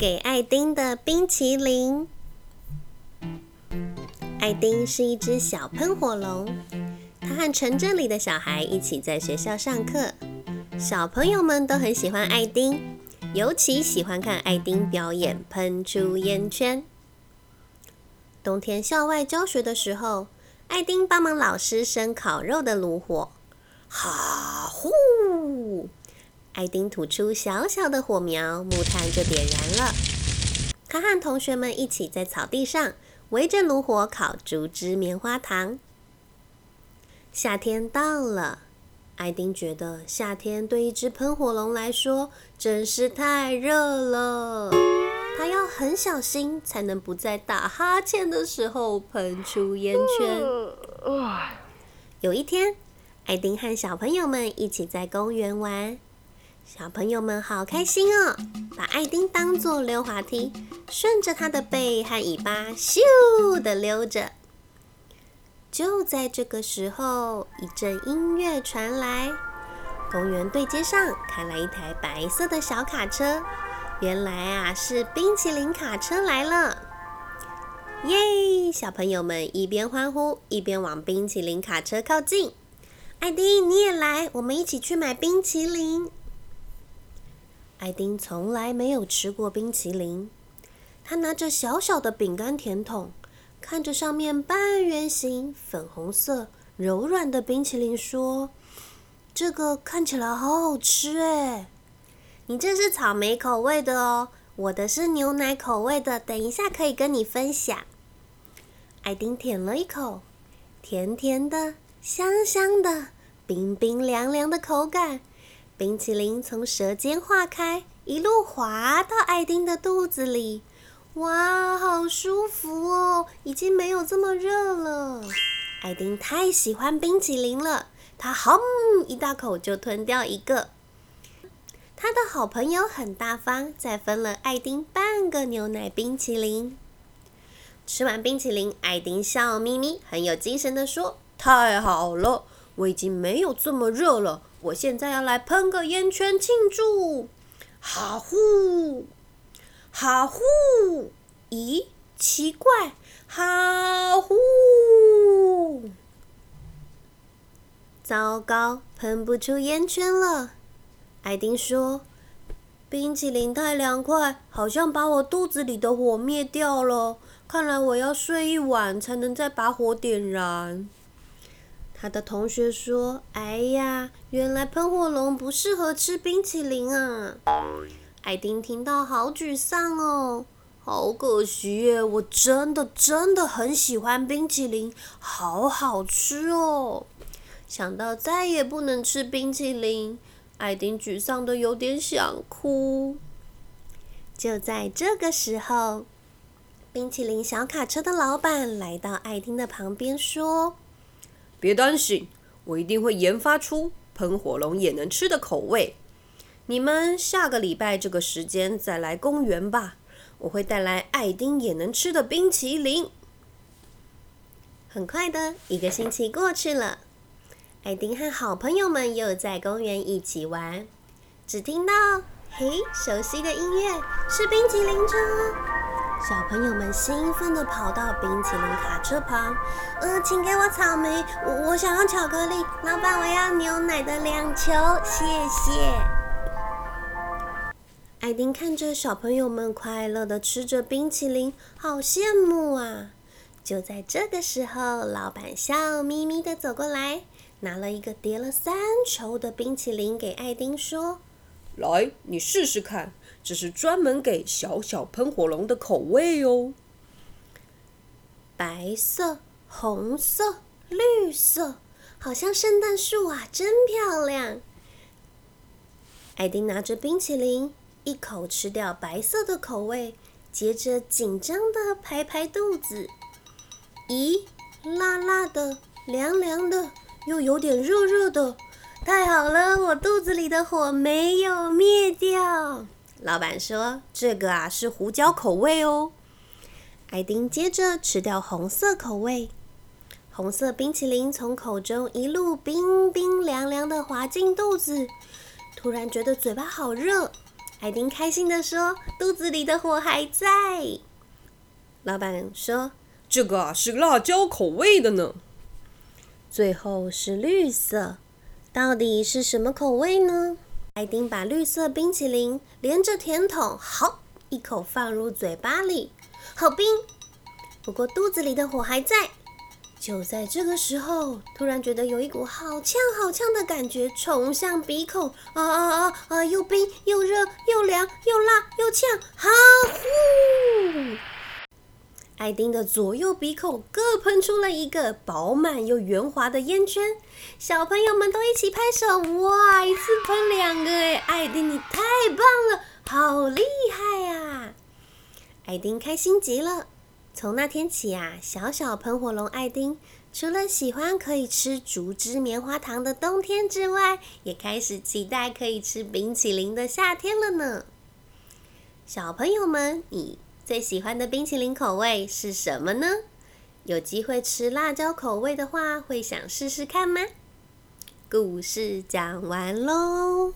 给艾丁的冰淇淋。艾丁是一只小喷火龙，他和城镇里的小孩一起在学校上课。小朋友们都很喜欢艾丁，尤其喜欢看艾丁表演喷出烟圈。冬天校外教学的时候，艾丁帮忙老师生烤肉的炉火。哈呼！艾丁吐出小小的火苗，木炭就点燃了。他和同学们一起在草地上围着炉火烤竹枝棉花糖。夏天到了，艾丁觉得夏天对一只喷火龙来说真是太热了。他要很小心，才能不在打哈欠的时候喷出烟圈。有一天，艾丁和小朋友们一起在公园玩，小朋友们好开心哦，把艾丁当做溜滑梯，顺着他的背和尾巴咻的溜着。就在这个时候，一阵音乐传来，公园对街上开来一台白色的小卡车。原来啊，是冰淇淋卡车来了！耶！小朋友们一边欢呼，一边往冰淇淋卡车靠近。艾丁，你也来，我们一起去买冰淇淋。艾丁从来没有吃过冰淇淋，他拿着小小的饼干甜筒，看着上面半圆形、粉红色、柔软的冰淇淋，说：“这个看起来好好吃哎。”你这是草莓口味的哦，我的是牛奶口味的。等一下可以跟你分享。艾丁舔了一口，甜甜的，香香的，冰冰凉凉的口感。冰淇淋从舌尖化开，一路滑到艾丁的肚子里。哇，好舒服哦！已经没有这么热了。艾丁太喜欢冰淇淋了，他哼一大口就吞掉一个。他的好朋友很大方，再分了艾丁半个牛奶冰淇淋。吃完冰淇淋，艾丁笑眯眯、很有精神的说：“太好了，我已经没有这么热了。我现在要来喷个烟圈庆祝！”哈呼，哈呼！咦，奇怪，哈呼！糟糕，喷不出烟圈了。艾丁说：“冰淇淋太凉快，好像把我肚子里的火灭掉了。看来我要睡一晚才能再把火点燃。”他的同学说：“哎呀，原来喷火龙不适合吃冰淇淋啊！”艾丁听到好沮丧哦，好可惜耶！我真的真的很喜欢冰淇淋，好好吃哦。想到再也不能吃冰淇淋。艾丁沮丧的有点想哭。就在这个时候，冰淇淋小卡车的老板来到艾丁的旁边，说：“别担心，我一定会研发出喷火龙也能吃的口味。你们下个礼拜这个时间再来公园吧，我会带来艾丁也能吃的冰淇淋。”很快的一个星期过去了。艾丁和好朋友们又在公园一起玩，只听到嘿，熟悉的音乐是冰淇淋车。小朋友们兴奋地跑到冰淇淋卡车旁，呃，请给我草莓，我我想要巧克力。老板，我要牛奶的两球，谢谢。艾丁看着小朋友们快乐地吃着冰淇淋，好羡慕啊！就在这个时候，老板笑眯眯地走过来。拿了一个叠了三球的冰淇淋给艾丁，说：“来，你试试看，这是专门给小小喷火龙的口味哦。白色、红色、绿色，好像圣诞树啊，真漂亮。”艾丁拿着冰淇淋，一口吃掉白色的口味，接着紧张的拍拍肚子。咦，辣辣的，凉凉的。又有点热热的，太好了！我肚子里的火没有灭掉。老板说：“这个啊是胡椒口味哦。”艾丁接着吃掉红色口味，红色冰淇淋从口中一路冰冰凉凉的滑进肚子，突然觉得嘴巴好热，艾丁开心的说：“肚子里的火还在。”老板说：“这个啊是辣椒口味的呢。”最后是绿色，到底是什么口味呢？艾丁把绿色冰淇淋连着甜筒，好一口放入嘴巴里，好冰。不过肚子里的火还在。就在这个时候，突然觉得有一股好呛好呛的感觉冲向鼻孔，啊啊啊啊！又冰又热又凉又辣又呛，好呼！艾丁的左右鼻孔各喷出了一个饱满又圆滑的烟圈，小朋友们都一起拍手，哇！一次喷两个哎，艾丁你太棒了，好厉害呀！艾丁开心极了。从那天起啊，小小喷火龙艾丁除了喜欢可以吃竹枝棉花糖的冬天之外，也开始期待可以吃冰淇淋的夏天了呢。小朋友们，你最喜欢的冰淇淋口味是什么呢？有机会吃辣椒口味的话，会想试试看吗？故事讲完喽。